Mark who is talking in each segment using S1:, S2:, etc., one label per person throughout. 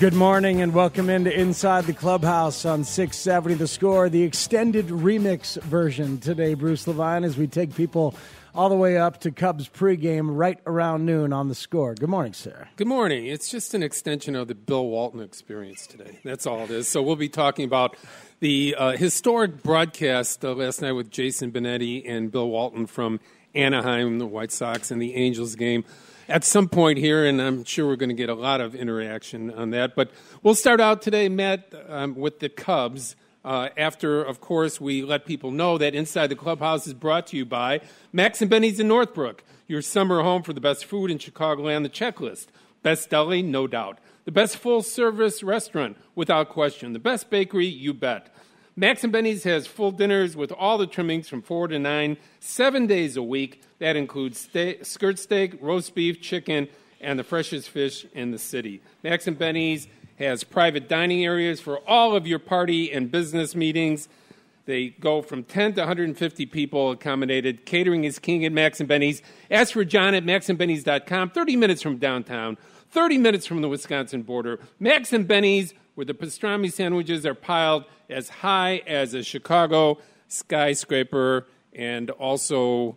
S1: Good morning and welcome into Inside the Clubhouse on 670 The Score, the extended remix version today, Bruce Levine, as we take people all the way up to Cubs pregame right around noon on the score. Good morning, sir.
S2: Good morning. It's just an extension of the Bill Walton experience today. That's all it is. So we'll be talking about the uh, historic broadcast uh, last night with Jason Benetti and Bill Walton from Anaheim, the White Sox, and the Angels game at some point here, and I'm sure we're going to get a lot of interaction on that. But we'll start out today, Matt, um, with the Cubs. Uh, after, of course, we let people know that Inside the Clubhouse is brought to you by Max and Benny's in Northbrook, your summer home for the best food in Chicagoland, the checklist. Best deli, no doubt. The best full service restaurant, without question. The best bakery, you bet. Max and Benny's has full dinners with all the trimmings from 4 to 9, seven days a week. That includes steak, skirt steak, roast beef, chicken, and the freshest fish in the city. Max and Benny's has private dining areas for all of your party and business meetings. They go from 10 to 150 people accommodated. Catering is king at Max and Benny's. Ask for John at maxandbenny's.com, 30 minutes from downtown, 30 minutes from the Wisconsin border. Max and Benny's, where the pastrami sandwiches are piled as high as a Chicago skyscraper, and also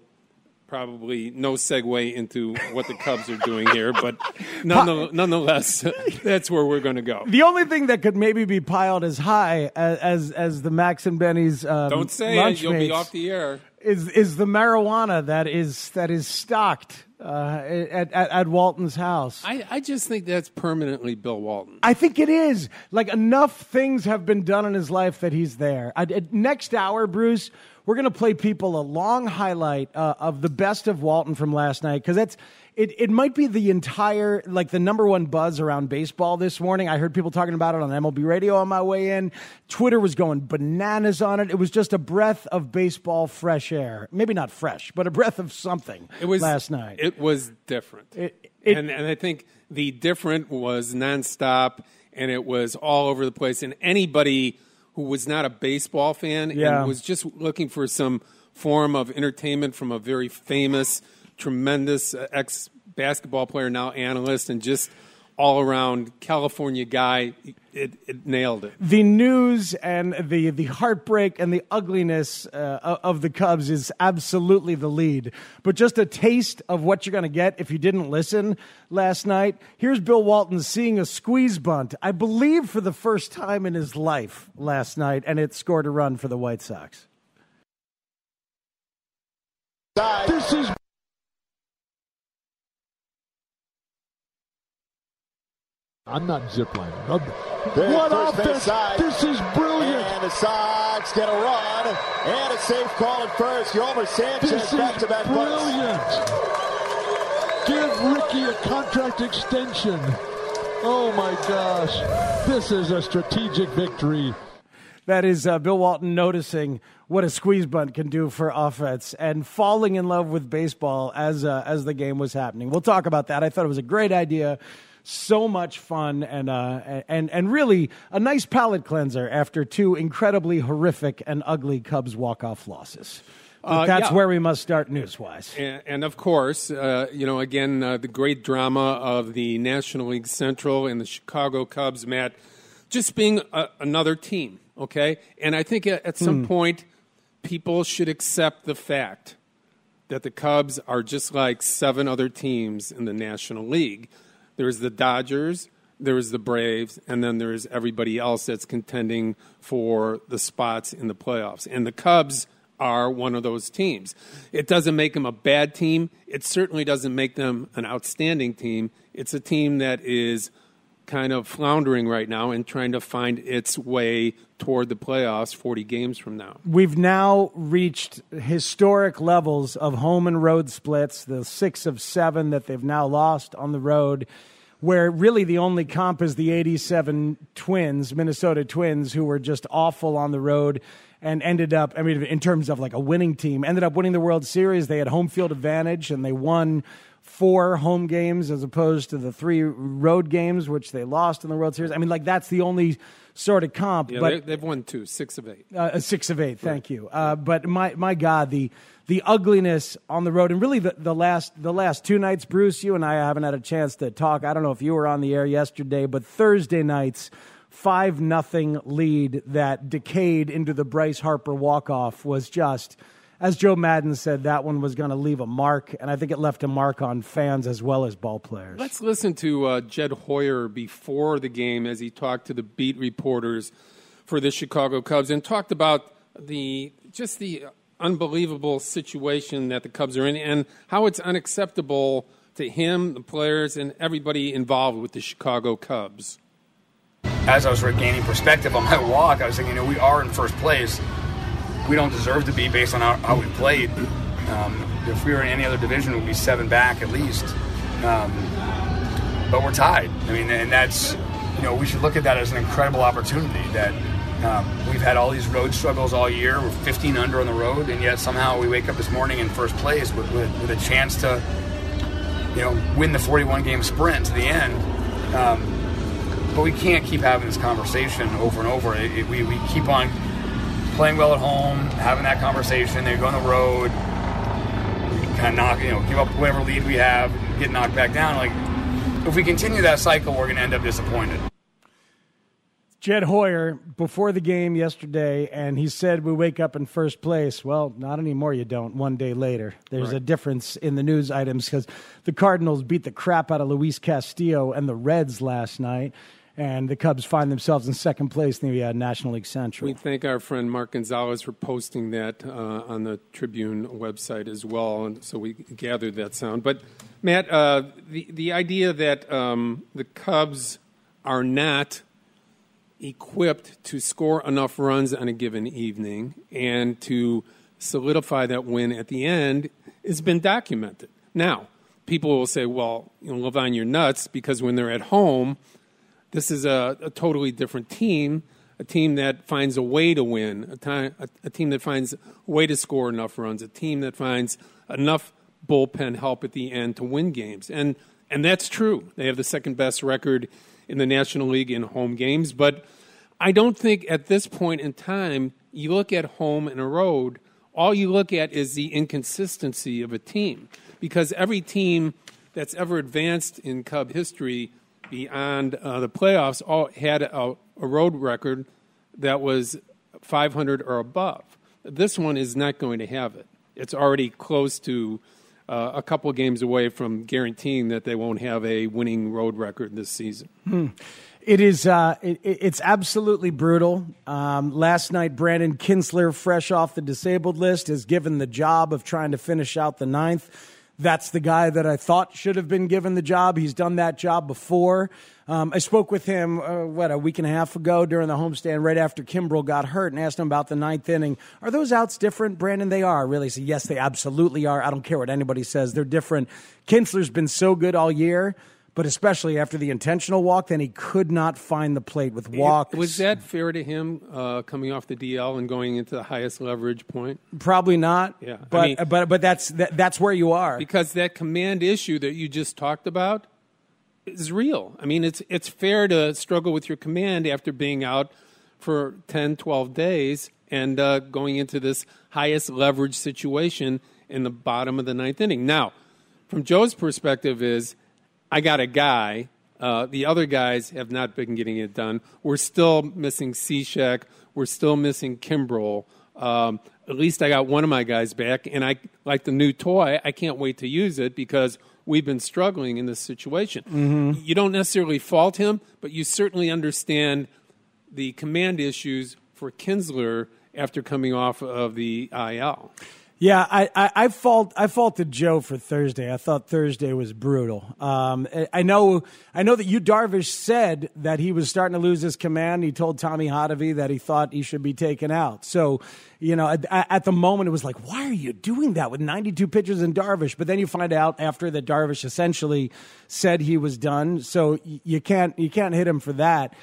S2: probably no segue into what the Cubs are doing here, but nonetheless, that's where we're going to go.
S1: The only thing that could maybe be piled as high as as, as the Max and Benny's um,
S2: don't say it, you'll be off the air.
S1: Is is the marijuana that is that is stocked uh, at, at, at Walton's house?
S2: I, I just think that's permanently Bill Walton.
S1: I think it is. Like enough things have been done in his life that he's there. I, next hour, Bruce, we're going to play people a long highlight uh, of the best of Walton from last night because that's it, it might be the entire like the number one buzz around baseball this morning. I heard people talking about it on MLB radio on my way in. Twitter was going bananas on it. It was just a breath of baseball fresh air. Maybe not fresh, but a breath of something. It was last night.
S2: It was different, it, it, and and I think the different was nonstop, and it was all over the place. And anybody who was not a baseball fan
S1: yeah.
S2: and was just looking for some form of entertainment from a very famous tremendous uh, ex basketball player, now analyst, and just all around California guy. It, it, nailed it.
S1: The news and the the heartbreak and the ugliness uh, of the Cubs is absolutely the lead. But just a taste of what you're going to get if you didn't listen last night. Here's Bill Walton seeing a squeeze bunt, I believe for the first time in his life last night, and it scored a run for the White Sox.
S3: This is I'm not ziplining. What offense? This is brilliant.
S4: And the Sox get a run and a safe call at first. Yolmer Sanchez back to back
S3: brilliant. Give Ricky a contract extension. Oh my gosh. This is a strategic victory.
S1: That is uh, Bill Walton noticing what a squeeze bunt can do for offense and falling in love with baseball as uh, as the game was happening. We'll talk about that. I thought it was a great idea so much fun and uh, and and really a nice palate cleanser after two incredibly horrific and ugly Cubs walk off losses. Uh, that's
S2: yeah.
S1: where we must start news wise.
S2: And, and, of course, uh, you know, again, uh, the great drama of the National League Central and the Chicago Cubs, Matt, just being a, another team, okay? And I think at, at some hmm. point, people should accept the fact that the Cubs are just like seven other teams in the National League there's the Dodgers, there's the Braves, and then there's everybody else that's contending for the spots in the playoffs. And the Cubs are one of those teams. It doesn't make them a bad team. It certainly doesn't make them an outstanding team. It's a team that is kind of floundering right now and trying to find its way toward the playoffs 40 games from now.
S1: We've now reached historic levels of home and road splits, the six of seven that they've now lost on the road, where really the only comp is the 87 Twins, Minnesota Twins, who were just awful on the road and ended up, I mean, in terms of like a winning team, ended up winning the World Series. They had home field advantage and they won four home games as opposed to the three road games, which they lost in the World Series. I mean, like that's the only sort of comp.
S2: Yeah,
S1: but
S2: they, have won two, six of eight.
S1: Uh, six of eight. Thank right. you. Uh, but my my God, the the ugliness on the road, and really the, the last the last two nights, Bruce, you and I haven't had a chance to talk. I don't know if you were on the air yesterday, but Thursday nights. Five nothing lead that decayed into the Bryce Harper walk off was just as Joe Maddon said, that one was going to leave a mark, and I think it left a mark on fans as well as ball players.
S2: Let's listen to uh, Jed Hoyer before the game as he talked to the beat reporters for the Chicago Cubs and talked about the just the unbelievable situation that the Cubs are in and how it's unacceptable to him, the players, and everybody involved with the Chicago Cubs.
S5: As I was regaining perspective on my walk, I was thinking, you know, we are in first place we don't deserve to be based on how, how we played. Um, if we were in any other division, we'd be seven back at least. Um, but we're tied. I mean, and that's you know we should look at that as an incredible opportunity that um, we've had all these road struggles all year. We're 15 under on the road, and yet somehow we wake up this morning in first place with, with, with a chance to, you know, win the 41 game sprint to the end. Um, but we can't keep having this conversation over and over. It, it, we, we keep on playing well at home, having that conversation. They go on the road, kind of knock, you know, give up whatever lead we have, get knocked back down. Like, if we continue that cycle, we're going to end up disappointed.
S1: Jed Hoyer before the game yesterday, and he said we wake up in first place. Well, not anymore. You don't. One day later, there's right. a difference in the news items because the Cardinals beat the crap out of Luis Castillo and the Reds last night and the Cubs find themselves in second place in the uh, National League Central.
S2: We thank our friend Mark Gonzales for posting that uh, on the Tribune website as well, and so we gathered that sound. But Matt, uh, the the idea that um, the Cubs are not equipped to score enough runs on a given evening and to solidify that win at the end has been documented. Now, people will say, "Well, you know, Levine, you're nuts," because when they're at home this is a, a totally different team, a team that finds a way to win, a, time, a, a team that finds a way to score enough runs, a team that finds enough bullpen help at the end to win games. And, and that's true. They have the second best record in the National League in home games. But I don't think at this point in time, you look at home and a road, all you look at is the inconsistency of a team. Because every team that's ever advanced in Cub history beyond uh, the playoffs all had a, a, road record that was 500 or above. This one is not going to have it. It's already close to uh, a couple games away from guaranteeing that they won't have a winning road record this season.
S1: Hmm. It is. Uh, it, it's absolutely brutal. Um, last night, Brandon Kintzler, fresh off the disabled list, is given the job of trying to finish out the ninth. That's the guy that I thought should have been given the job. He's done that job before. Um, I spoke with him, uh, what, a week and a half ago during the homestand right after Kimbrel got hurt and asked him about the ninth inning. Are those outs different, Brandon? They are, really. So, yes, they absolutely are. I don't care what anybody says. They're different. Kintzler's been so good all year but especially after the intentional walk, then he could not find the plate with walks.
S2: Was that fair to him uh, coming off the DL and going into the highest leverage point?
S1: Probably not.
S2: Yeah,
S1: but I mean, but but that's that, that's where you are
S2: because that command issue that you just talked about is real. I mean, it's it's fair to struggle with your command after being out for 10, 12 days and uh, going into this highest leverage situation in the bottom of the ninth inning. Now, from Joe's perspective, is I got a guy. Uh, the other guys have not been getting it done. We're still missing Cishek. We're still missing Kimbrel. Um, at least I got one of my guys back, and I like the new toy. I can't wait to use it because we've been struggling in this situation.
S1: Mm-hmm.
S2: You don't necessarily fault him, but you certainly understand the command issues for Kintzler after coming off of the IL.
S1: Yeah, I, I, I fault I faulted Joe for Thursday. I thought Thursday was brutal. Um, I- know I know that you Darvish said that he was starting to lose his command. He told Tommy Hottovy that he thought he should be taken out. So, you know, at, at the moment it was like, why are you doing that with 92 pitchers in Darvish? But then you find out after that Darvish essentially said he was done. So you can't you can't hit him for that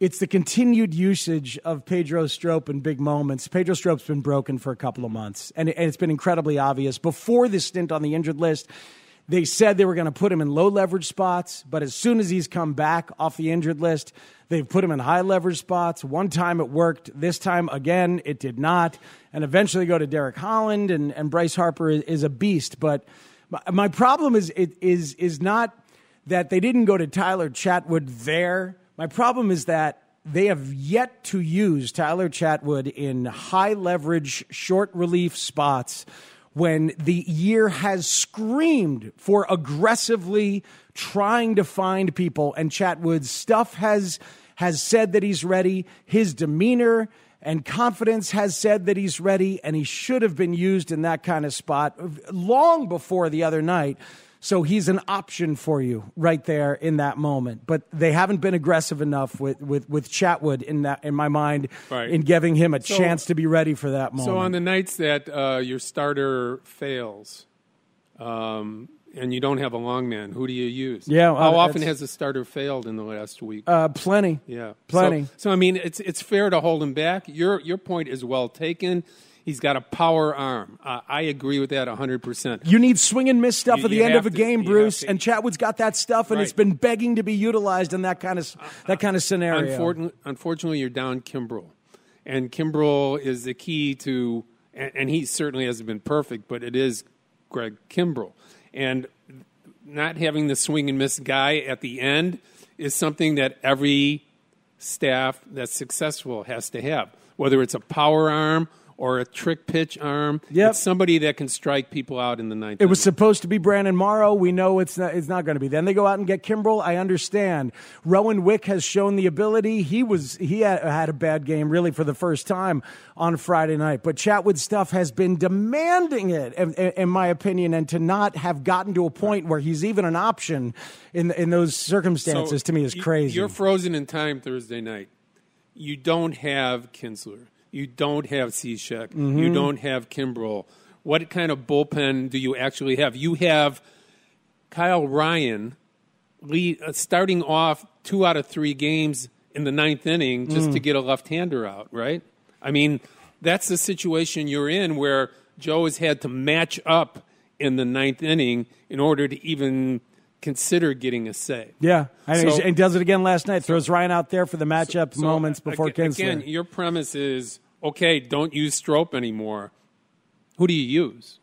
S1: it's the continued usage of Pedro Strop in big moments. Pedro Strop's been broken for a couple of months, and, it, and it's been incredibly obvious. Before this stint on the injured list, they said they were going to put him in low leverage spots, but as soon as he's come back off the injured list, they've put him in high leverage spots. One time it worked, this time again it did not, and eventually go to Derek Holland and, and Bryce Harper is, is a beast. But my, my problem is it is is not that they didn't go to Tyler Chatwood there. My problem is that they have yet to use Tyler Chatwood in high leverage, short relief spots when the year has screamed for aggressively trying to find people and Chatwood's stuff has has said that he's ready. His demeanor and confidence has said that he's ready and he should have been used in that kind of spot long before the other night. So he's an option for you right there in that moment. But they haven't been aggressive enough with, with, with Chatwood in that in my mind
S2: Right.
S1: in giving him a
S2: So-
S1: chance to be ready for that moment.
S2: So on the nights that uh, your starter fails, um, and you don't have a long man, who do you use?
S1: Yeah, well,
S2: How often has a starter failed in the last week?
S1: uh, plenty.
S2: yeah,
S1: plenty.
S2: So, so I mean, it's it's fair to hold him back. Your your point is well taken. He's got a power arm. Uh, I agree with that 100%.
S1: You need swing and miss stuff
S2: You-
S1: at the end of a
S2: to-
S1: game, Bruce, and Chatwood's got that stuff, and it's been begging to be utilized in that kind of that kind of scenario.
S2: Unfortunately, unfortunately, you're down Kimbrel, and Kimbrel is the key to, and, and he certainly hasn't been perfect, but it is Craig Kimbrel, and not having the swing and miss guy at the end is something that every staff that's successful has to have, whether it's a power arm or a trick pitch arm.
S1: Yep.
S2: It's somebody that can strike people out in the ninth.
S1: It was supposed to be Brandon Morrow. We know it's not, it's not going to be. Then they go out and get Kimbrel. I understand. Rowan Wick has shown the ability. He was he had, had a bad game really for the first time on Friday night. But Chatwood stuff has been demanding it, in, in in my opinion, and to not have gotten to a point where he's even an option in in those circumstances
S2: So
S1: to me is crazy.
S2: You're frozen in time Thursday night. You don't have Kintzler. You don't have Cishek.
S1: Mm-hmm.
S2: You don't have Kimbrel. What kind of bullpen do you actually have? You have Kyle Ryan lead, uh, starting off two out of three games in the ninth inning just
S1: Mm.
S2: to get a left-hander out, right? I mean, that's the situation you're in where Joe has had to match up in the ninth inning in order to even consider getting a save.
S1: yeah, and
S2: So-
S1: he does it again last night. Throws Ryan out there for the matchup
S2: So,
S1: moments uh, before
S2: again,
S1: Kintzler.
S2: Again, your premise is okay. Don't use Strop anymore. Who do you use?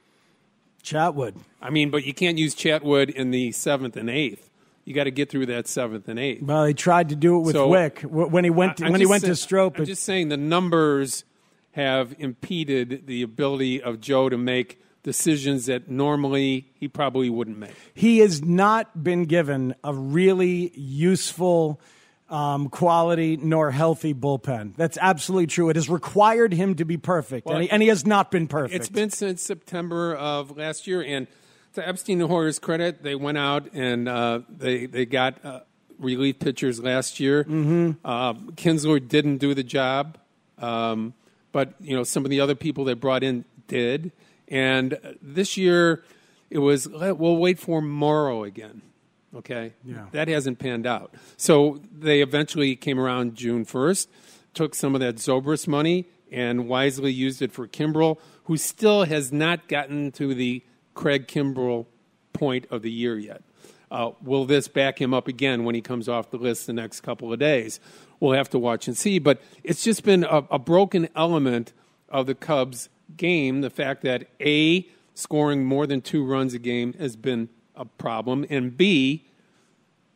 S1: Chatwood.
S2: I mean, but you can't use Chatwood in the seventh and eighth. You got to get through that seventh and eighth.
S1: Well, he tried to do it with
S2: So-
S1: Wick when he went
S2: I'm
S1: when he went
S2: say-
S1: to Strop.
S2: I'm
S1: it-
S2: just saying the numbers have impeded the ability of Joe to make decisions that normally he probably wouldn't make.
S1: he has not been given a really useful, um, quality nor healthy bullpen. That's absolutely true. It has required him to be perfect, and, he, and he has not been perfect.
S2: It's been since September of last year, and to Epstein and Hoyer's credit, they went out and uh, they they got uh, relief pitchers last year. Mm-hmm. Uh, Kintzler didn't do the job, um, but you know some of the other people they brought in did. And this year, it was we'll wait for Morrow again. Okay,
S1: Yeah.
S2: that hasn't panned out. So they eventually came around June first, took some of that Zobrist money and wisely used it for Kimbrel, who still has not gotten to the Craig Kimbrel point of the year yet. Uh, will this back him up again when he comes off the list the next couple of days? We'll have to watch and see. But it's just been a, a broken element of the Cubs game. The fact that A, scoring more than two runs a game has been a problem, and B,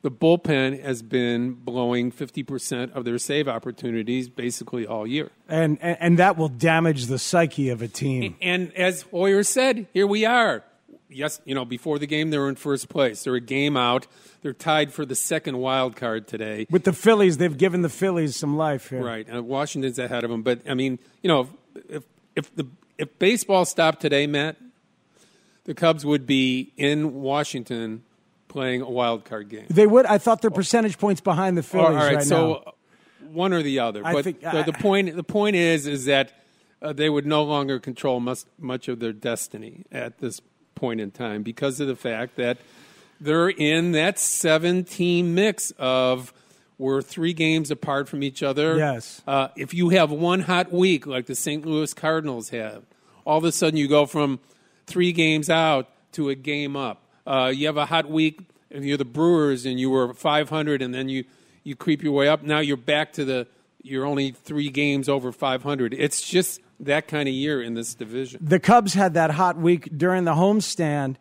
S2: the bullpen has been blowing 50% of their save opportunities basically all year.
S1: and, and and that will damage the psyche of a team.
S2: And as Hoyer said, here we are. yes, you know, before the game they were in first place. They're a game out. They're tied for the second wild card today.
S1: With the Phillies, they've given the Phillies some life here.
S2: Right. Uh, Washington's ahead of them, but I mean, you know, if if the if baseball stopped today, Matt, the Cubs would be in Washington playing a wild card game.
S1: They would. I thought they're percentage points behind the Phillies
S2: All right,
S1: right
S2: so
S1: now.
S2: one or the other.
S1: I
S2: but
S1: think-
S2: the, the point the point is is that uh, they would no longer control much, much of their destiny at this point in time because of the fact that they're in that seven team mix of we're three games apart from each other.
S1: Yes.
S2: Uh, if you have one hot week like the St. Louis Cardinals have, all of a sudden you go from three games out to a game up. Uh, you have a hot week, and you're the Brewers, and you were 500, and then you, you creep your way up. Now you're back to the you're only three games over 500. It's just that kind of year in this division.
S1: the Cubs had that hot week during the homestand,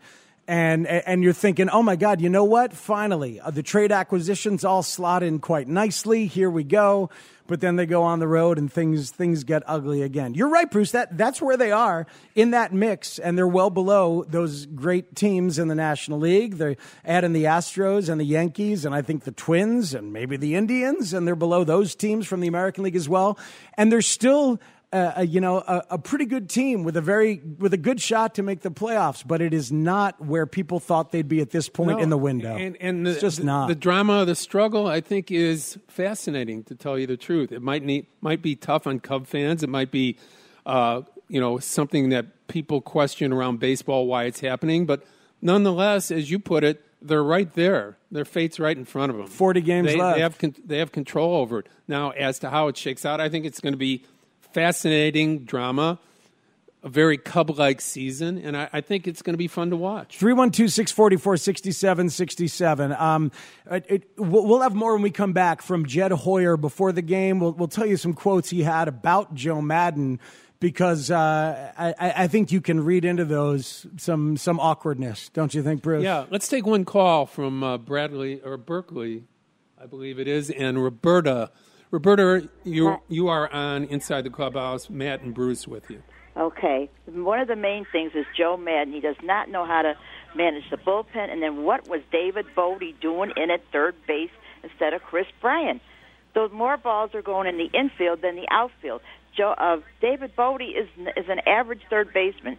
S1: and and you're thinking, oh my God, you know what? Finally, uh, the trade acquisitions all slot in quite nicely. Here we go. But then they go on the road and things things get ugly again. You're right, Bruce. That that's where they are in that mix, and they're well below those great teams in the National League. They're adding the Astros and the Yankees, and I think the Twins and maybe the Indians, and they're below those teams from the American League as well. And they're still uh, a, you know, a, a pretty good team with a very with a good shot to make the playoffs, but it is not where people thought they'd be at this point
S2: No,
S1: in the window.
S2: And, and the,
S1: it's just
S2: the,
S1: not.
S2: The drama, the struggle, I think, is fascinating. To tell you the truth, it might need, might be tough on Cub fans. It might be, uh, you know, something that people question around baseball why it's happening. But nonetheless, as you put it, they're right there. Their fate's right in front of them.
S1: 40 games
S2: they,
S1: left.
S2: They have con- they have control over it now. As to how it shakes out, I think it's going to be fascinating drama. A very Cub-like season, and I, I think it's going to be fun to watch.
S1: 312 644 6767. Um, it, it, we'll we'll have more when we come back from Jed Hoyer before the game. We'll, we'll tell you some quotes he had about Joe Maddon because uh, I, I think you can read into those some, some awkwardness, don't you think, Bruce?
S2: Yeah, let's take one call from uh, Bradley or Berkeley, I believe it is, and Roberta. Roberta, you you are on Inside the Clubhouse. Matt and Bruce with you.
S6: Okay. One of the main things is Joe Maddon. He does not know how to manage the bullpen. And then what was David Bote doing in at third base instead of Kris Bryant? Those more balls are going in the infield than the outfield. Joe, uh, David Bote is is an average third baseman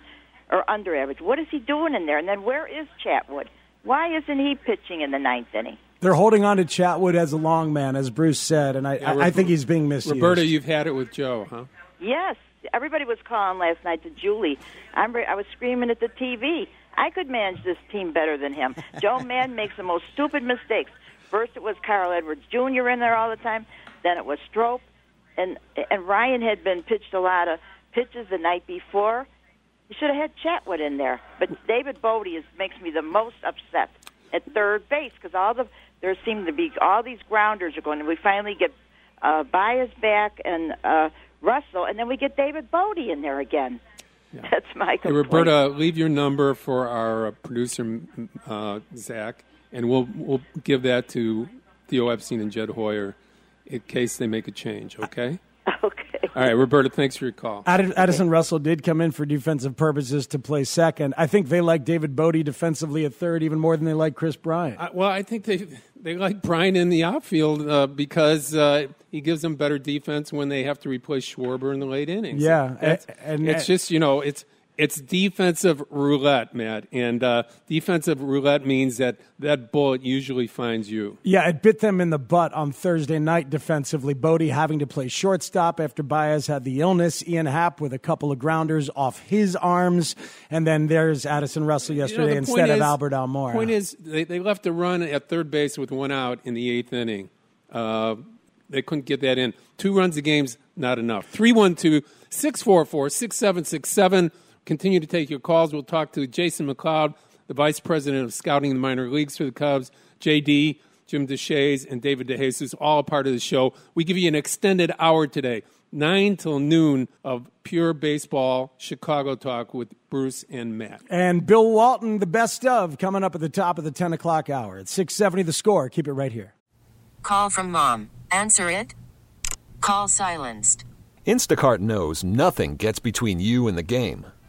S6: or under average. What is he doing in there? And then where is Chatwood? Why isn't he pitching in the ninth inning?
S1: They're holding on to Chatwood as a long man, as Bruce said, and I,
S2: Yeah,
S1: I, I think he's being misused.
S2: Roberta, you've had it with Joe, huh?
S6: Yes, everybody was calling last night to Julie. I'm re- I was screaming at the TV. I could manage this team better than him. Joe Maddon makes the most stupid mistakes. First, it was Carl Edwards Jr. in there all the time. Then it was Strop, and and Ryan had been pitched a lot of pitches the night before. You should have had Chatwood in there. But David Bote is makes me the most upset at third base because all the there seem to be all these grounders are going. And we finally get uh, Baez back and uh, Russell, and then we get David Bote in there again. That's my
S2: Hey,
S6: complaint.
S2: Roberta, leave your number for our uh, producer uh, Zach, and we'll we'll give that to Theo Epstein and Jed Hoyer in case they make a change. Okay.
S6: Okay.
S2: All right, Roberta. Thanks for your call.
S1: Addis- Addison Russell did come in for defensive purposes to play second. I think they like David Bote defensively at third even more than they like Kris Bryant.
S2: Uh, well, I think they they like Bryant in the outfield uh, because uh, he gives them better defense when they have to replace Schwarber in the late innings.
S1: Yeah,
S2: That's-
S1: a- and-
S2: it's just you know it's it's defensive roulette, Matt, and uh, defensive roulette means that that bullet usually finds you.
S1: Yeah, it bit them in the butt on Thursday night defensively. Bote having to play shortstop after Baez had the illness. Ian Happ with a couple of grounders off his arms. And then there's Addison Russell
S2: You know,
S1: yesterday instead
S2: point
S1: of
S2: is-
S1: Albert Almora.
S2: Point is, they, they left a run at third base with one out in the eighth inning. Uh, they couldn't get that in. Two runs a game's not enough. 312 644 6767. Continue to take your calls. We'll talk to Jason McLeod, the vice president of scouting in the minor leagues for the Cubs, JD, Jim Deshaies, and David DeJesus, all a part of the show. We give you an extended hour today, 9 till noon of pure baseball Chicago talk with Bruce and Matt.
S1: and Bill Walton, the best of, coming up at the top of the 10 o'clock hour. It's 670 the score. Keep it right here.
S7: Call from mom. Answer it. Call silenced.
S8: Instacart knows nothing gets between you and the game.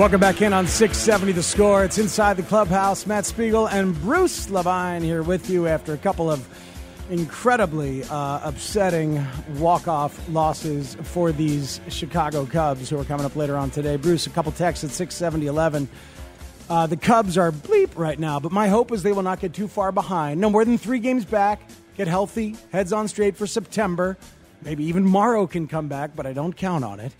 S1: Welcome back in on 670 The Score. It's inside the clubhouse. Matt Spiegel and Bruce Levine here with you after a couple of incredibly uh, upsetting walk-off losses for these Chicago Cubs who are coming up later on today. Bruce, a couple texts at 67011. Uh, the Cubs are bleep right now, but my hope is they will not get too far behind. No more than three games back, get healthy, heads on straight for September. Maybe even Morrow can come back, but I don't count on it.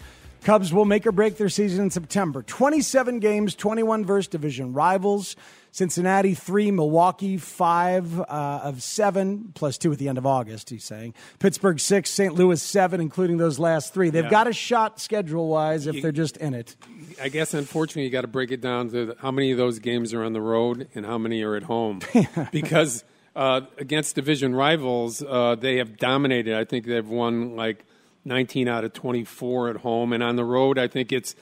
S1: Cubs will make or break their season in September. 27 games, 21 versus division rivals. Cincinnati, three. Milwaukee, five uh, of seven, plus two at the end of August, he's saying. Pittsburgh, six. St. Louis, seven, including those last three. They've
S2: Yeah.
S1: got a shot schedule wise if they're just in it.
S2: I guess unfortunately you got to break it down to how many of those games are on the road and how many are at home, because uh, against division rivals uh, they have dominated. I think they've won like 19 out of 24 at home, and on the road I think it's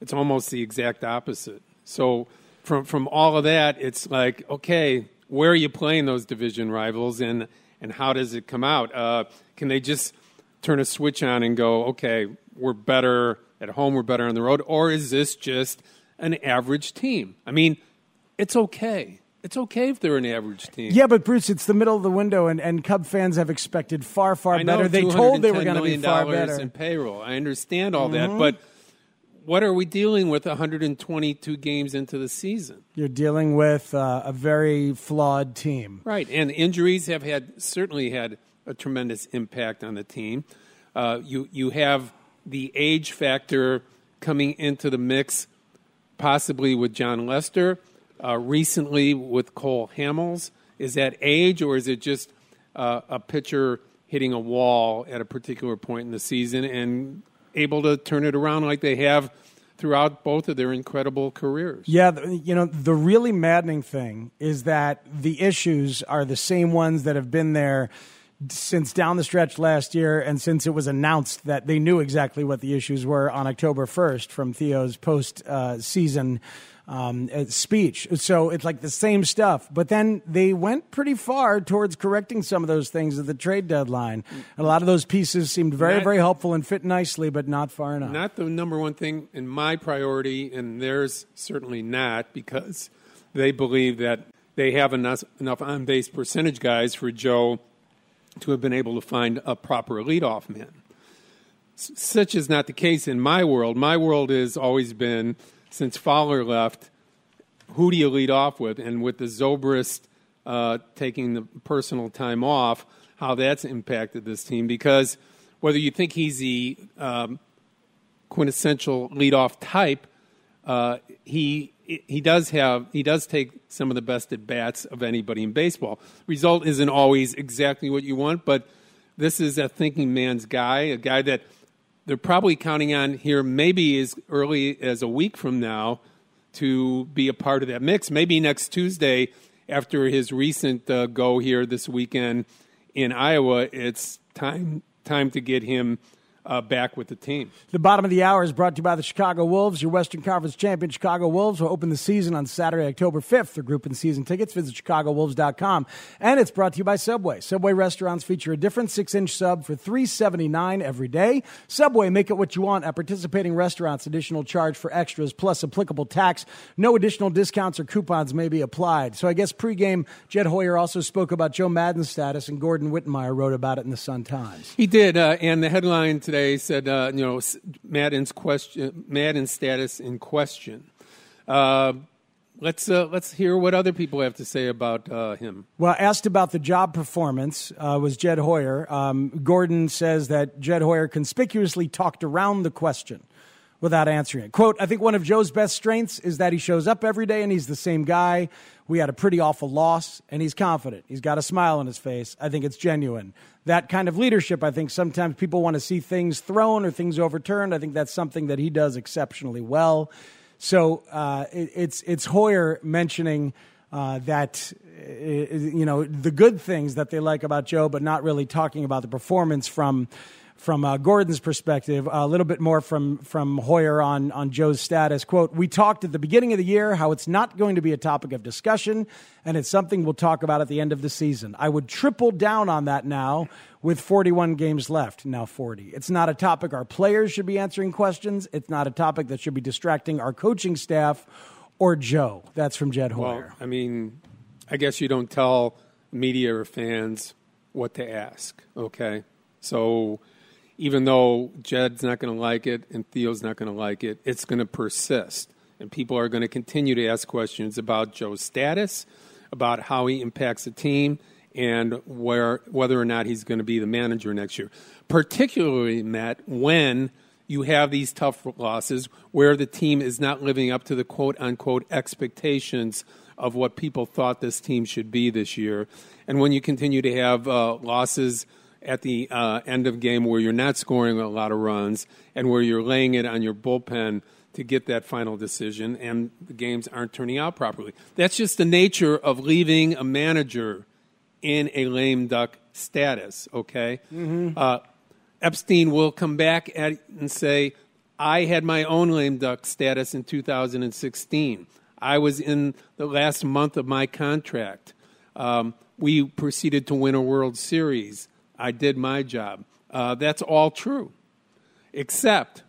S2: it's almost the exact opposite. So from from all of that, it's like okay, where are you playing those division rivals, and and how does it come out? Uh, can they just turn a switch on and go, okay, we're better at home, we're better on the road, or is this just an average team? I mean, it's okay. It's okay if they're an average team.
S1: Yeah, but Bruce, it's the middle of the window, and, and Cub fans have expected far, far
S2: know
S1: better. They told they were going to be far better.
S2: in payroll. I understand all that,
S1: Mhm.
S2: but what are we dealing with 122 games into the season?
S1: You're dealing with uh, a very flawed team.
S2: Right, and injuries have had certainly had a tremendous impact on the team. Uh, you you have the age factor coming into the mix, possibly with Jon Lester, uh, recently with Cole Hamels. Is that age, or is it just uh, a pitcher hitting a wall at a particular point in the season and able to turn it around like they have throughout both of their incredible careers?
S1: Yeah, you know, the really maddening thing is that the issues are the same ones that have been there since down the stretch last year and since it was announced that they knew exactly what the issues were on October 1st from Theo's post uh, season um, uh, speech. So it's like the same stuff. But then they went pretty far towards correcting some of those things at the trade deadline. And a lot of those pieces seemed very,
S2: Not-
S1: very helpful and fit nicely, but not far enough.
S2: Not the number one thing in my priority, and theirs certainly not, because they believe that they have enough, enough on base percentage guys for Joe to have been able to find a proper leadoff man. S- Such is not the case in my world. My world has always been, since Fowler left, who do you lead off with? And with the Zobrist uh, taking the personal time off, how that's impacted this team. Because whether you think he's the um, quintessential leadoff type, uh, he he does have he does take some of the best at bats of anybody in baseball. Result isn't always exactly what you want, but this is a thinking man's guy, a guy that they're probably counting on here maybe as early as a week from now to be a part of that mix. Maybe next Tuesday, after his recent uh, go here this weekend in Iowa, it's time time to get him uh, back with the team.
S1: The bottom of the hour is brought to you by the Chicago Wolves. Your Western Conference champion Chicago Wolves will open the season on Saturday, October 5th. For group and season tickets, visit chicagowolves.com. And it's brought to you by Subway. Subway restaurants feature a different 6-inch sub for $3.79 every day. Subway, make it what you want at participating restaurants. Additional charge for extras plus applicable tax. No additional discounts or coupons may be applied. So I guess pregame, Jed Hoyer also spoke about Joe Maddon's status, and Gordon Wittenmyer wrote about it in the Sun Times.
S2: He did, uh, and the headline today said, uh, you know, Maddon's question, Maddon's status in question. Uh, let's uh, let's hear what other people have to say about uh, him.
S1: Well, asked about the job performance uh, was Jed Hoyer. Um, Gordon says that Jed Hoyer conspicuously talked around the question without answering it. Quote, I think one of Joe's best strengths is that he shows up every day and he's the same guy. We had a pretty awful loss and he's confident. He's got a smile on his face. I think it's genuine. That kind of leadership, I think sometimes people want to see things thrown or things overturned. I think that's something that he does exceptionally well. So uh, it, it's it's Hoyer mentioning uh, that uh, you know the good things that they like about Joe, but not really talking about the performance from from uh, Gordon's perspective, a little bit more from from Hoyer on on Joe's status. "Quote: We talked at the beginning of the year how it's not going to be a topic of discussion, and it's something we'll talk about at the end of the season. I would triple down on that now." With 41 games left, now 40. It's not a topic our players should be answering questions. It's not a topic that should be distracting our coaching staff or Joe. That's from Jed Hoyer.
S2: Well, I mean, I guess you don't tell media or fans what to ask, okay? So even though Jed's not going to like it and Theo's not going to like it, it's going to persist. And people are going to continue to ask questions about Joe's status, about how he impacts the team, and where, whether or not he's going to be the manager next year. Particularly, Matt, when you have these tough losses where the team is not living up to the quote unquote expectations of what people thought this team should be this year. And when you continue to have uh, losses at the uh, end of game where you're not scoring a lot of runs and where you're laying it on your bullpen to get that final decision and the games aren't turning out properly. That's just the nature of leaving a manager in a lame duck status, okay?
S1: Mm-hmm.
S2: Uh, Epstein will come back at, and say, I had my own lame duck status in 2016. I was in the last month of my contract. Um, we proceeded to win a World Series. I did my job. Uh, that's all true, except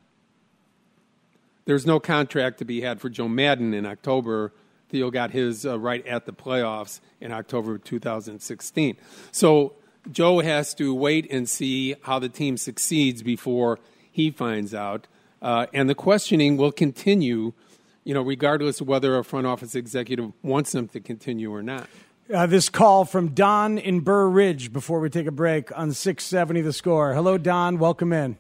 S2: there's no contract to be had for Joe Maddon in October. Theo got his uh, right at the playoffs in October 2016. So Joe has to wait and see how the team succeeds before he finds out. Uh, and the questioning will continue, you know, regardless of whether a front office executive wants them to continue or not.
S1: Uh, this call from Don in Burr Ridge before we take a break on 670 The Score. Hello, Don. Welcome in.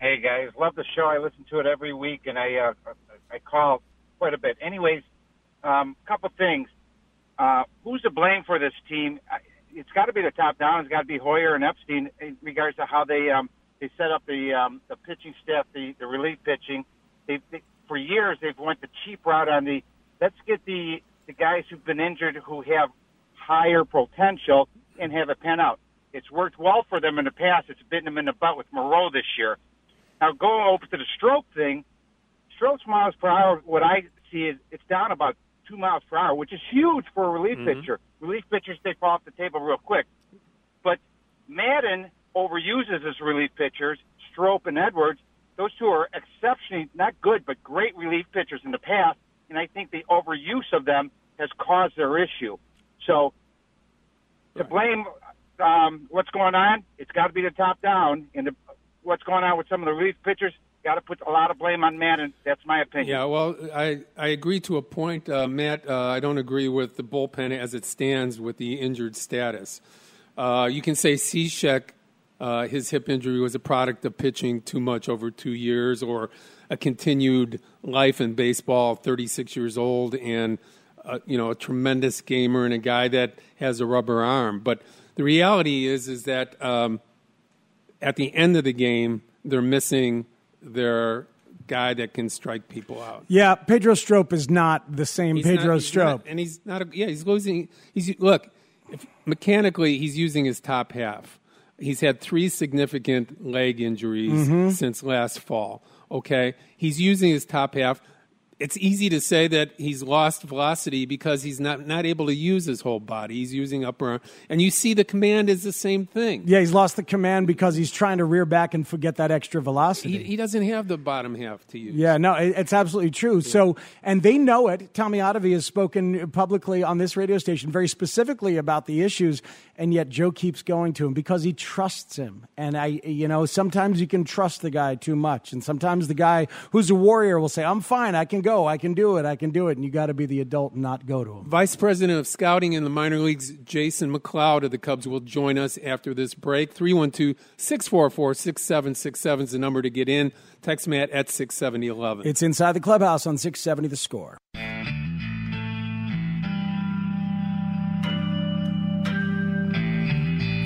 S9: Hey guys, love the show. I listen to it every week, and I uh, I call quite a bit. Anyways, um, couple things. Uh, who's to blame for this team? It's got to be the top down. It's got to be Hoyer and Epstein in regards to how they um, they set up the um, the pitching staff, the, the relief pitching. They, they for years they've went the cheap route on the let's get the the guys who've been injured who have higher potential and have a pen out. It's worked well for them in the past. It's bitten them in the butt with Morrow this year. Now going over to the Strop thing, Strop's miles per hour. What I see is it's down about two miles per hour, which is huge for a relief
S2: Mhm.
S9: pitcher. Relief pitchers they fall off the table real quick, but Maddon overuses his relief pitchers. Strop and Edwards, those two are exceptionally not good, but great relief pitchers in the past, and I think the overuse of them has caused their issue. So to blame um, what's going on, it's got to be the top down, and the, what's going on with some of the relief pitchers, got to put a lot of blame on Maddon. That's my opinion.
S2: Yeah, well, I, I agree to a point, uh, Matt. Uh, I don't agree with the bullpen as it stands with the injured status. Uh, you can say Cishek, uh, his hip injury was a product of pitching too much over two years or a continued life in baseball, 36 years old, and uh, you know a tremendous gamer and a guy that has a rubber arm. But the reality is, is that um, at the end of the game, they're missing their guy that can strike people out.
S1: Yeah, Pedro Strop is not the same
S2: He's
S1: Pedro
S2: not-
S1: Strop.
S2: not- and he's not. A, yeah, he's losing. He's look. If, mechanically, he's using his top half. He's had three significant leg injuries
S1: Mhm.
S2: since last fall. Okay, he's using his top half. It's easy to say that he's lost velocity because he's not, not able to use his whole body. He's using upper arm. And you see the command is the same thing.
S1: Yeah, he's lost the command because he's trying to rear back and forget that extra velocity.
S2: He, he doesn't have the bottom half to use.
S1: Yeah, no, it- it's absolutely true. So, and they know it. Tommy Hottovy has spoken publicly on this radio station very specifically about the issues, and yet Joe keeps going to him because he trusts him. And I, you know, sometimes you can trust the guy too much, and sometimes the guy who's a warrior will say, "I'm fine, I can go, I can do it, I can do it," and you got to be the adult and not go to him.
S2: Vice President of Scouting in the minor leagues, Jason McLeod of the Cubs, will join us after this break. 312 644 6767 is the number to get in. Text Matt at 67011.
S1: It's inside the clubhouse on 670 The Score.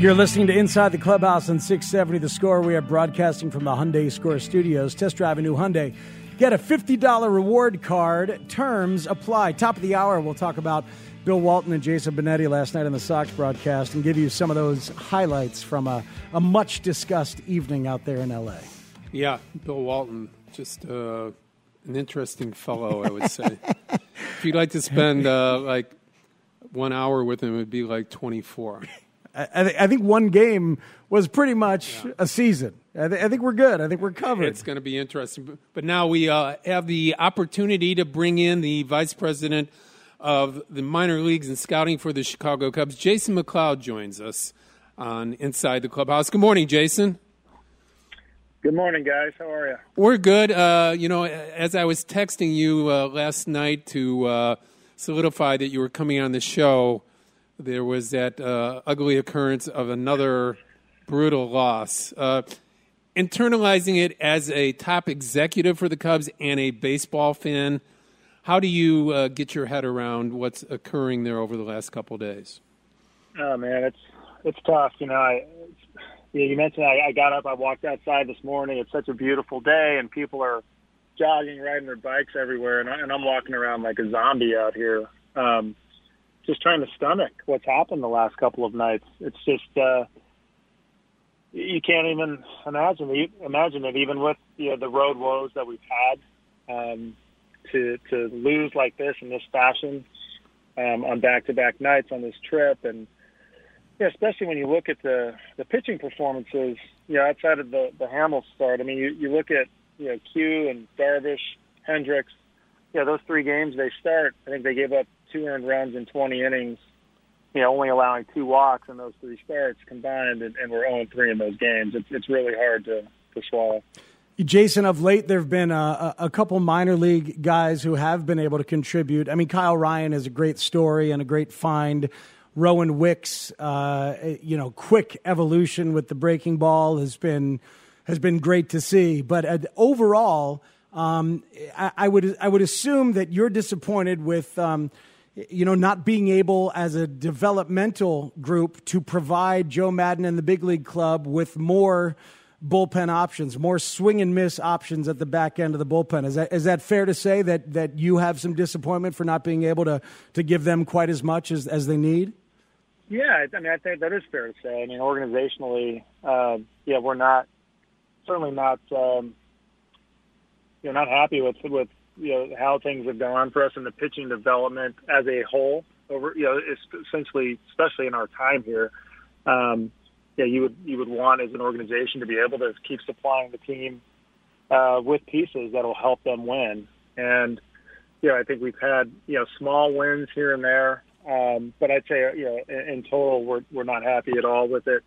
S1: You're listening to Inside the Clubhouse on 670 The Score. We are broadcasting from the Hyundai Score Studios. Test drive a new Hyundai. Get a $50 reward card. Terms apply. Top of the hour, we'll talk about Bill Walton and Jason Benetti last night on the Sox broadcast and give you some of those highlights from a, a much discussed evening out there in LA.
S2: Yeah, Bill Walton, just uh, an interesting fellow, I would say. if you'd like to spend uh, like one hour with him, it'd be like 24.
S1: I, th- I think one game was pretty much yeah. a season. I, th- I, think we're good. I think we're covered.
S2: It's going to be interesting. But now we uh, have the opportunity to bring in the vice president of the minor leagues and scouting for the Chicago Cubs. Jason McLeod joins us on Inside the Clubhouse. Good morning, Jason.
S10: Good morning, guys. How are you?
S2: We're good. Uh, you know, as I was texting you uh, last night to uh, solidify that you were coming on the show, there was that uh, ugly occurrence of another brutal loss. Uh, internalizing it as a top executive for the Cubs and a baseball fan, how do you uh, get your head around what's occurring there over the last couple days?
S10: Oh man, it's it's tough. You know, I yeah, you mentioned I, I got up, I walked outside this morning. It's such a beautiful day, and people are jogging, riding their bikes everywhere, and, I, and I'm walking around like a zombie out here, um, just trying to stomach what's happened the last couple of nights. It's just uh, you can't even imagine imagine it, even with you know, the road woes that we've had. Um, to to lose like this in this fashion um, on back-to-back nights on this trip, and yeah, especially when you look at the the pitching performances, you know, outside of the the Hamels start. I mean, you you look at you know Q and Darvish, Hendricks. Yeah, those three games they start. I think they gave up two earned runs in 20 innings. You know, only allowing two walks in those three starts combined, and, and we're 0 3 in those games. It's it's really hard to to swallow.
S1: Jason, of late, there have been a, a, couple minor league guys who have been able to contribute. I mean, Kyle Ryan is a great story and a great find. Rowan Wicks, uh, you know, quick evolution with the breaking ball has been has been great to see. But uh, overall, um, I, I, would I would assume that you're disappointed with. Um, you know, not being able as a developmental group to provide Joe Maddon and the big league club with more bullpen options, more swing and miss options at the back end of the bullpen. Is that is that fair to say that that you have some disappointment for not being able to to give them quite as much as as they need?
S10: Yeah, I mean, I think that is fair to say. I mean, organizationally, uh, yeah, we're not certainly not um, you know not happy with with you know how things have gone for us in the pitching development as a whole. Over you know, essentially, especially in our time here. Um, yeah, you would you would want as an organization to be able to keep supplying the team uh, with pieces that'll help them win. And yeah, I think we've had you know small wins here and there. Um, but I'd say, you know, in, in total, we're we're not happy at all with it.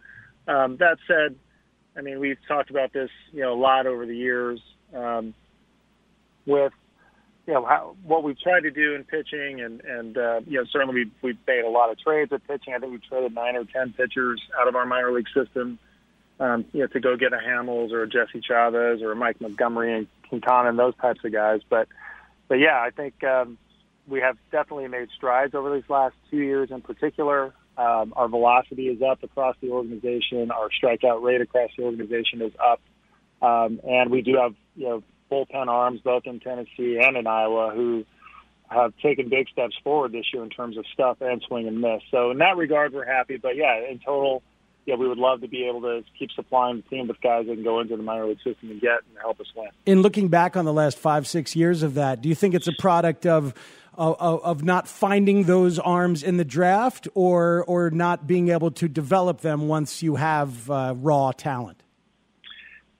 S10: Um, that said, I mean, we've talked about this, you know, a lot over the years. Um, with you know how, what we've tried to do in pitching, and and uh, you know certainly we've, we've made a lot of trades at pitching. I think we traded nine or ten pitchers out of our minor league system, um, you know, to go get a Hamels or a Jesse Chavez or a Mike Montgomery and Quintana and those types of guys. But but yeah, I think um, we have definitely made strides over these last two years in particular. Um, our velocity is up across the organization. Our strikeout rate across the organization is up. Um, and we do have, you know, bullpen arms both in Tennessee and in Iowa who have taken big steps forward this year in terms of stuff and swing and miss. So in that regard, we're happy. But yeah, in total, yeah, we would love to be able to keep supplying the team with guys that can go into the minor league system and get and help us win.
S1: In looking back on the last five, six years of that, do you think it's a product of of, not finding those arms in the draft or or not being able to develop them once you have uh, raw talent?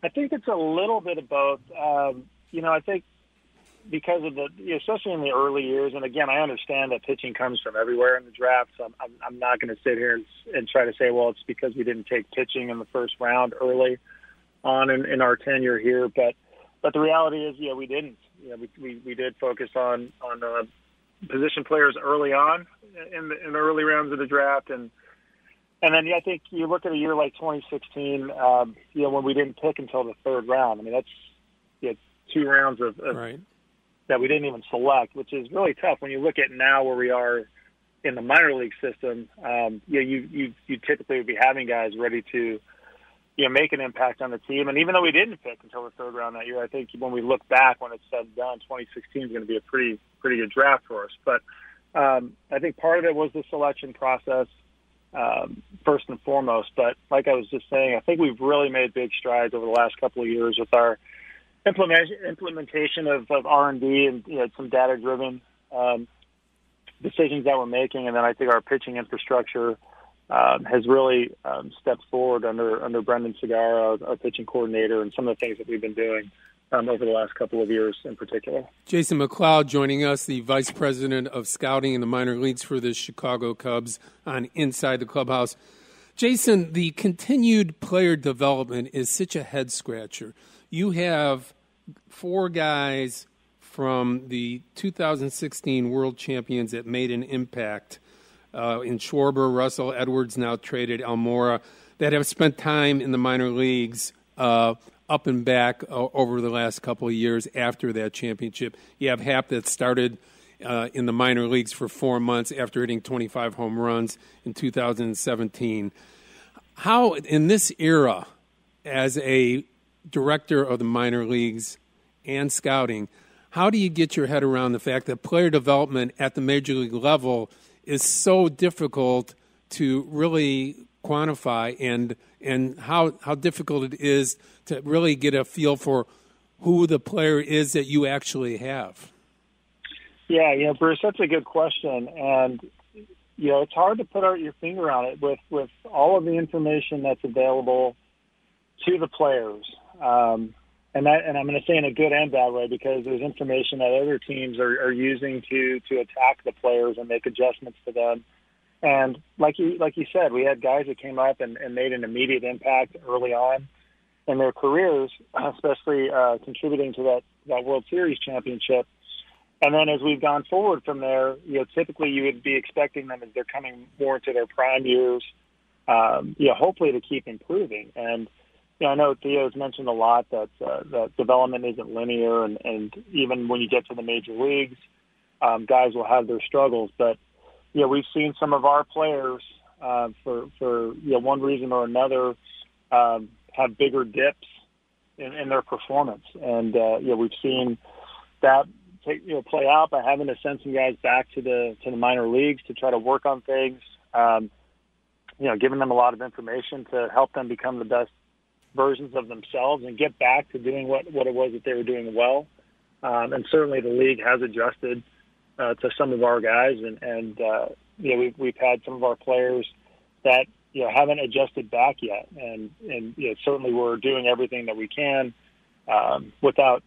S10: I think it's a little bit of both. Um, you know, I think because of the, especially in the early years, and again, I understand that pitching comes from everywhere in the draft. So I'm, I'm, I'm not going to sit here and, and try to say, well, it's because we didn't take pitching in the first round early on in, in our tenure here. But but the reality is, yeah, we didn't. You we we, we did focus on on uh, position players early on in the, in the early rounds of the draft, and and then yeah, I think you look at a year like 2016, um, you know, when we didn't pick until the third round. I mean, that's you know, two rounds of, of
S2: right.
S10: that we didn't even select, which is really tough when you look at now where we are in the minor league system. Um, you know, you you you typically would be having guys ready to you know, make an impact on the team. And even though we didn't pick until the third round that year, I think when we look back, when it's said and done, 2016 is going to be a pretty pretty good draft for us. But um, I think part of it was the selection process um, first and foremost. But like I was just saying, I think we've really made big strides over the last couple of years with our implementation of, of R and you know, some data driven um, decisions that we're making, and then I think our pitching infrastructure um, has really um, stepped forward under under Brendan Sagara, our, our pitching coordinator, and some of the things that we've been doing um, over the last couple of years in particular.
S2: Jason McLeod joining us, the vice president of scouting in the minor leagues for the Chicago Cubs on Inside the Clubhouse. Jason, the continued player development is such a head scratcher. You have four guys from the 2016 World Champions that made an impact uh, in Schwarber, Russell, Edwards, now traded Almora, that have spent time in the minor leagues uh, up and back uh, over the last couple of years after that championship. You have Happ that started uh, in the minor leagues for four months after hitting 25 home runs in 2017. How, in this era, as a director of the minor leagues and scouting, how do you get your head around the fact that player development at the major league level is so difficult to really quantify and and how how difficult it is to really get a feel for who the player is that you actually have?
S10: Yeah, you know, Bruce, that's a good question, and you know it's hard to put out your finger on it with with all of the information that's available to the players. Um, and that, and I'm going to say in a good and bad way because there's information that other teams are, are using to to attack the players and make adjustments to them. And like you like you said, we had guys that came up and, and made an immediate impact early on in their careers, especially uh, contributing to that that World Series championship. And then as we've gone forward from there, you know, typically you would be expecting them as they're coming more into their prime years, um, you know, hopefully to keep improving. And yeah, I know Theo's mentioned a lot that uh, that development isn't linear, and, and even when you get to the major leagues, um, guys will have their struggles. But yeah, we've seen some of our players uh, for for you know, one reason or another um, have bigger dips in, in their performance, and uh, yeah, we've seen that take, you know play out by having to send some guys back to the to the minor leagues to try to work on things. Um, you know, giving them a lot of information to help them become the best versions of themselves and get back to doing what, what it was that they were doing well. Um, and certainly the league has adjusted uh, to some of our guys, and, and uh, you know we've we've had some of our players that you know haven't adjusted back yet, and and you know certainly we're doing everything that we can um, without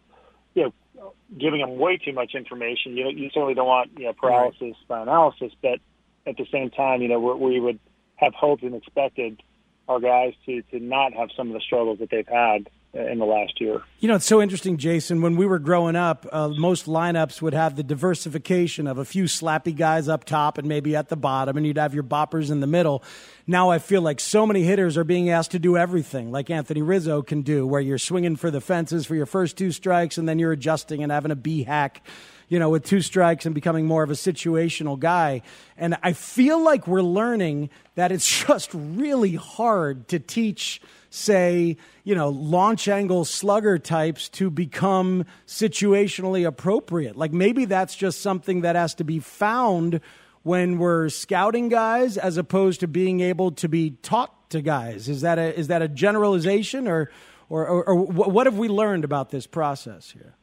S10: you know giving them way too much information. You know you certainly don't want you know paralysis right. by analysis, but at the same time, you know we would have hoped and expected our guys to to not have some of the struggles that they've had in the last year.
S1: You know, it's so interesting, Jason. When we were growing up, uh, most lineups would have the diversification of a few slappy guys up top and maybe at the bottom, and you'd have your boppers in the middle. Now I feel like so many hitters are being asked to do everything, like Anthony Rizzo can do, where you're swinging for the fences for your first two strikes, and then you're adjusting and having a B hack you know, with two strikes and becoming more of a situational guy. And I feel like we're learning that it's just really hard to teach, say, you know, launch angle slugger types to become situationally appropriate. Like maybe that's just something that has to be found when we're scouting guys as opposed to being able to be taught to guys. Is that a, is that a generalization or, or, or, or what have we learned about this process here?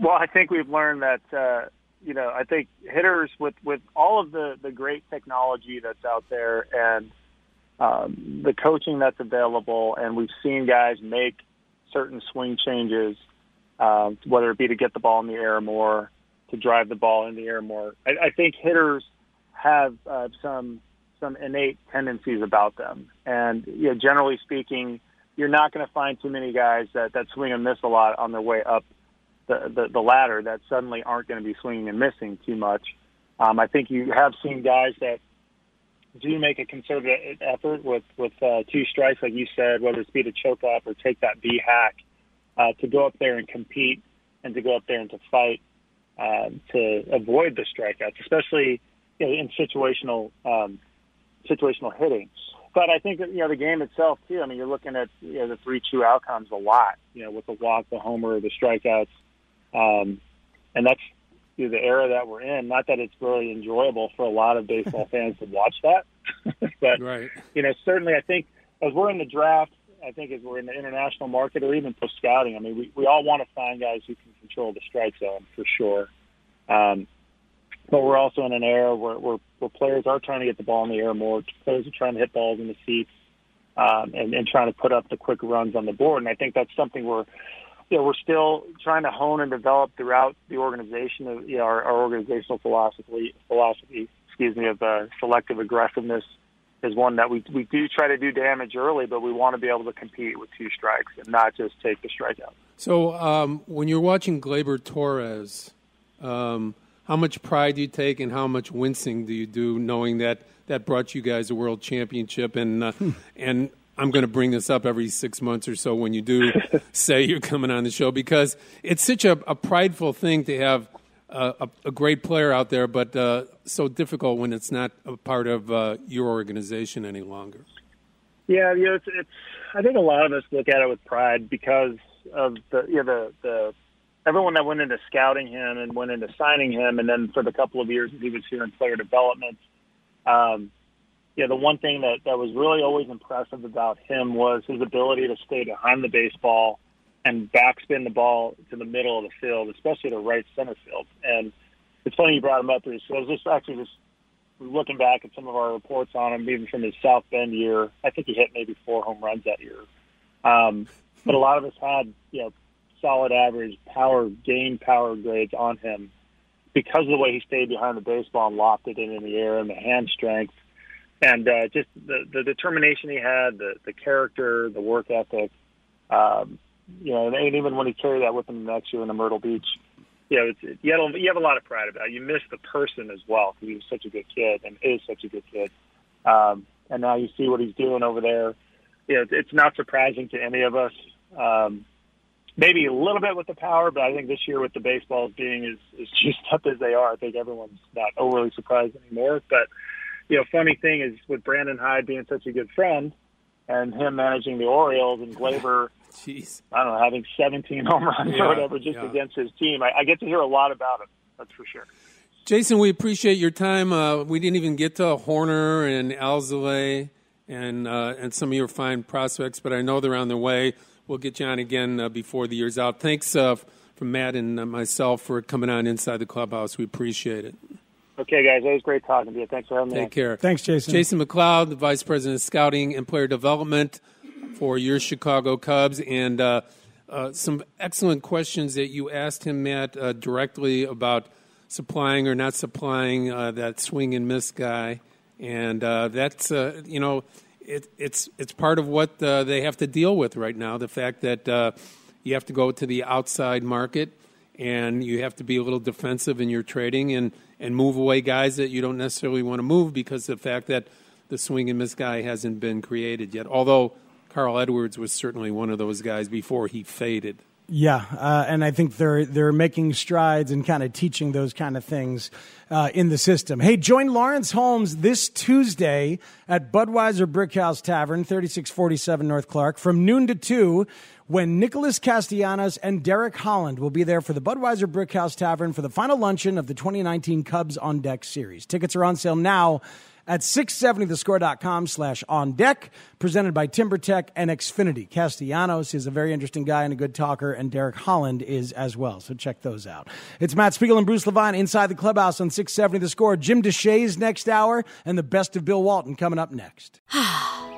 S10: Well, I think we've learned that uh, you know I think hitters with with all of the the great technology that's out there and um, the coaching that's available, and we've seen guys make certain swing changes, um, whether it be to get the ball in the air more, to drive the ball in the air more. I, I think hitters have uh, some some innate tendencies about them, and you know, generally speaking, you're not going to find too many guys that that swing and miss a lot on their way up the, the, the latter that suddenly aren't going to be swinging and missing too much. Um, I think you have seen guys that do make a concerted effort with with uh, two strikes, like you said, whether it's be to choke up or take that B hack, uh, to go up there and compete and to go up there and to fight uh, to avoid the strikeouts, especially you know, in situational um, situational hitting. but I think that, you know the game itself too. I mean, you're looking at you know the three true outcomes a lot. You know, with the walk, the homer, the strikeouts, um, and that's you know, the era that we're in. Not that it's really enjoyable for a lot of baseball fans to watch that, but
S2: right.
S10: you know, certainly I think as we're in the draft, I think as we're in the international market or even for scouting, I mean, we, we all want to find guys who can control the strike zone for sure. Um, but we're also in an era where, where, where players are trying to get the ball in the air more. Players are trying to hit balls in the seats um, and, and trying to put up the quick runs on the board. And I think that's something we're, you know, we're still trying to hone and develop throughout the organization. Of, you know, our, our organizational philosophy, philosophy, excuse me, of uh, selective aggressiveness is one that we we do try to do damage early, but we want to be able to compete with two strikes and not just take the strikeout.
S2: So um, when you're watching Gleyber Torres, um, how much pride do you take, and how much wincing do you do, knowing that that brought you guys a world championship? And uh, and I'm going to bring this up every six months or so when you do say you're coming on the show because it's such a, a prideful thing to have a, a, great player out there, but uh, so difficult when it's not a part of uh, your organization any longer.
S10: Yeah, you know, it's, it's. I think a lot of us look at it with pride because of the you know, the the everyone that went into scouting him and went into signing him, and then for the couple of years that he was here in player development. Um, yeah, the one thing that that was really always impressive about him was his ability to stay behind the baseball and backspin the ball to the middle of the field, especially to right center field. And it's funny you brought him up, Bruce. So I was just actually just looking back at some of our reports on him, even from his South Bend year. I think he hit maybe four home runs that year. Um, but a lot of us had, you know, solid average power, game power grades on him because of the way he stayed behind the baseball and lopped it in the air and the hand strength and uh, just the, the determination he had, the, the character, the work ethic. Um, you know, and even when he carried that with him next year in the Myrtle Beach, you know, it's, it, you, have, you have a lot of pride about it. You miss the person as well because he was such a good kid and is such a good kid. Um, and now you see what he's doing over there. You know, it's not surprising to any of us. Um, maybe a little bit with the power, but I think this year with the baseballs being as, as juiced up as they are, I think everyone's not overly surprised anymore. But, you know, funny thing is with Brandon Hyde being such a good friend and him managing the Orioles and Gleyber, –
S2: Jeez.
S10: I don't know, having 17 home runs
S2: yeah,
S10: or whatever just
S2: yeah.
S10: against his team. I, I, get to hear a lot about him. That's for sure.
S2: Jason, we appreciate your time. Uh, we didn't even get to Hoerner and Alzolay and uh, and some of your fine prospects, but I know they're on their way. We'll get you on again uh, before the year's out. Thanks uh, from Matt and uh, myself for coming on Inside the Clubhouse. We appreciate it.
S10: Okay, guys. It was great talking to you. Thanks for having
S2: me.
S10: Take
S2: on. care.
S1: Thanks, Jason.
S2: Jason McLeod, the Vice President of Scouting and Player Development for your Chicago Cubs, and uh, uh, some excellent questions that you asked him, Matt, uh, directly about supplying or not supplying uh, that swing and miss guy, and uh, that's uh, you know it, it's it's part of what they have to deal with right now. The fact that you have to go to the outside market and you have to be a little defensive in your trading and and move away guys that you don't necessarily want to move because of the fact that the swing and miss guy hasn't been created yet. Although Carl Edwards was certainly one of those guys before he faded.
S1: Yeah, uh, and I think they're they're making strides and kind of teaching those kind of things uh, in the system. Hey, join Lawrence Holmes this Tuesday at Budweiser Brickhouse Tavern, thirty six forty seven North Clark, from noon to two. When Nicholas Castellanos and Derek Holland will be there for the Budweiser Brickhouse Tavern for the final luncheon of the 2019 Cubs on Deck series. Tickets are on sale now at 670thescore.com slash on deck, presented by TimberTech and Xfinity. Castellanos is a very interesting guy and a good talker, and Derek Holland is as well. So check those out. It's Matt Spiegel and Bruce Levine inside the clubhouse on 670 The Score. Jim Deshaies next hour, and the best of Bill Walton coming up next.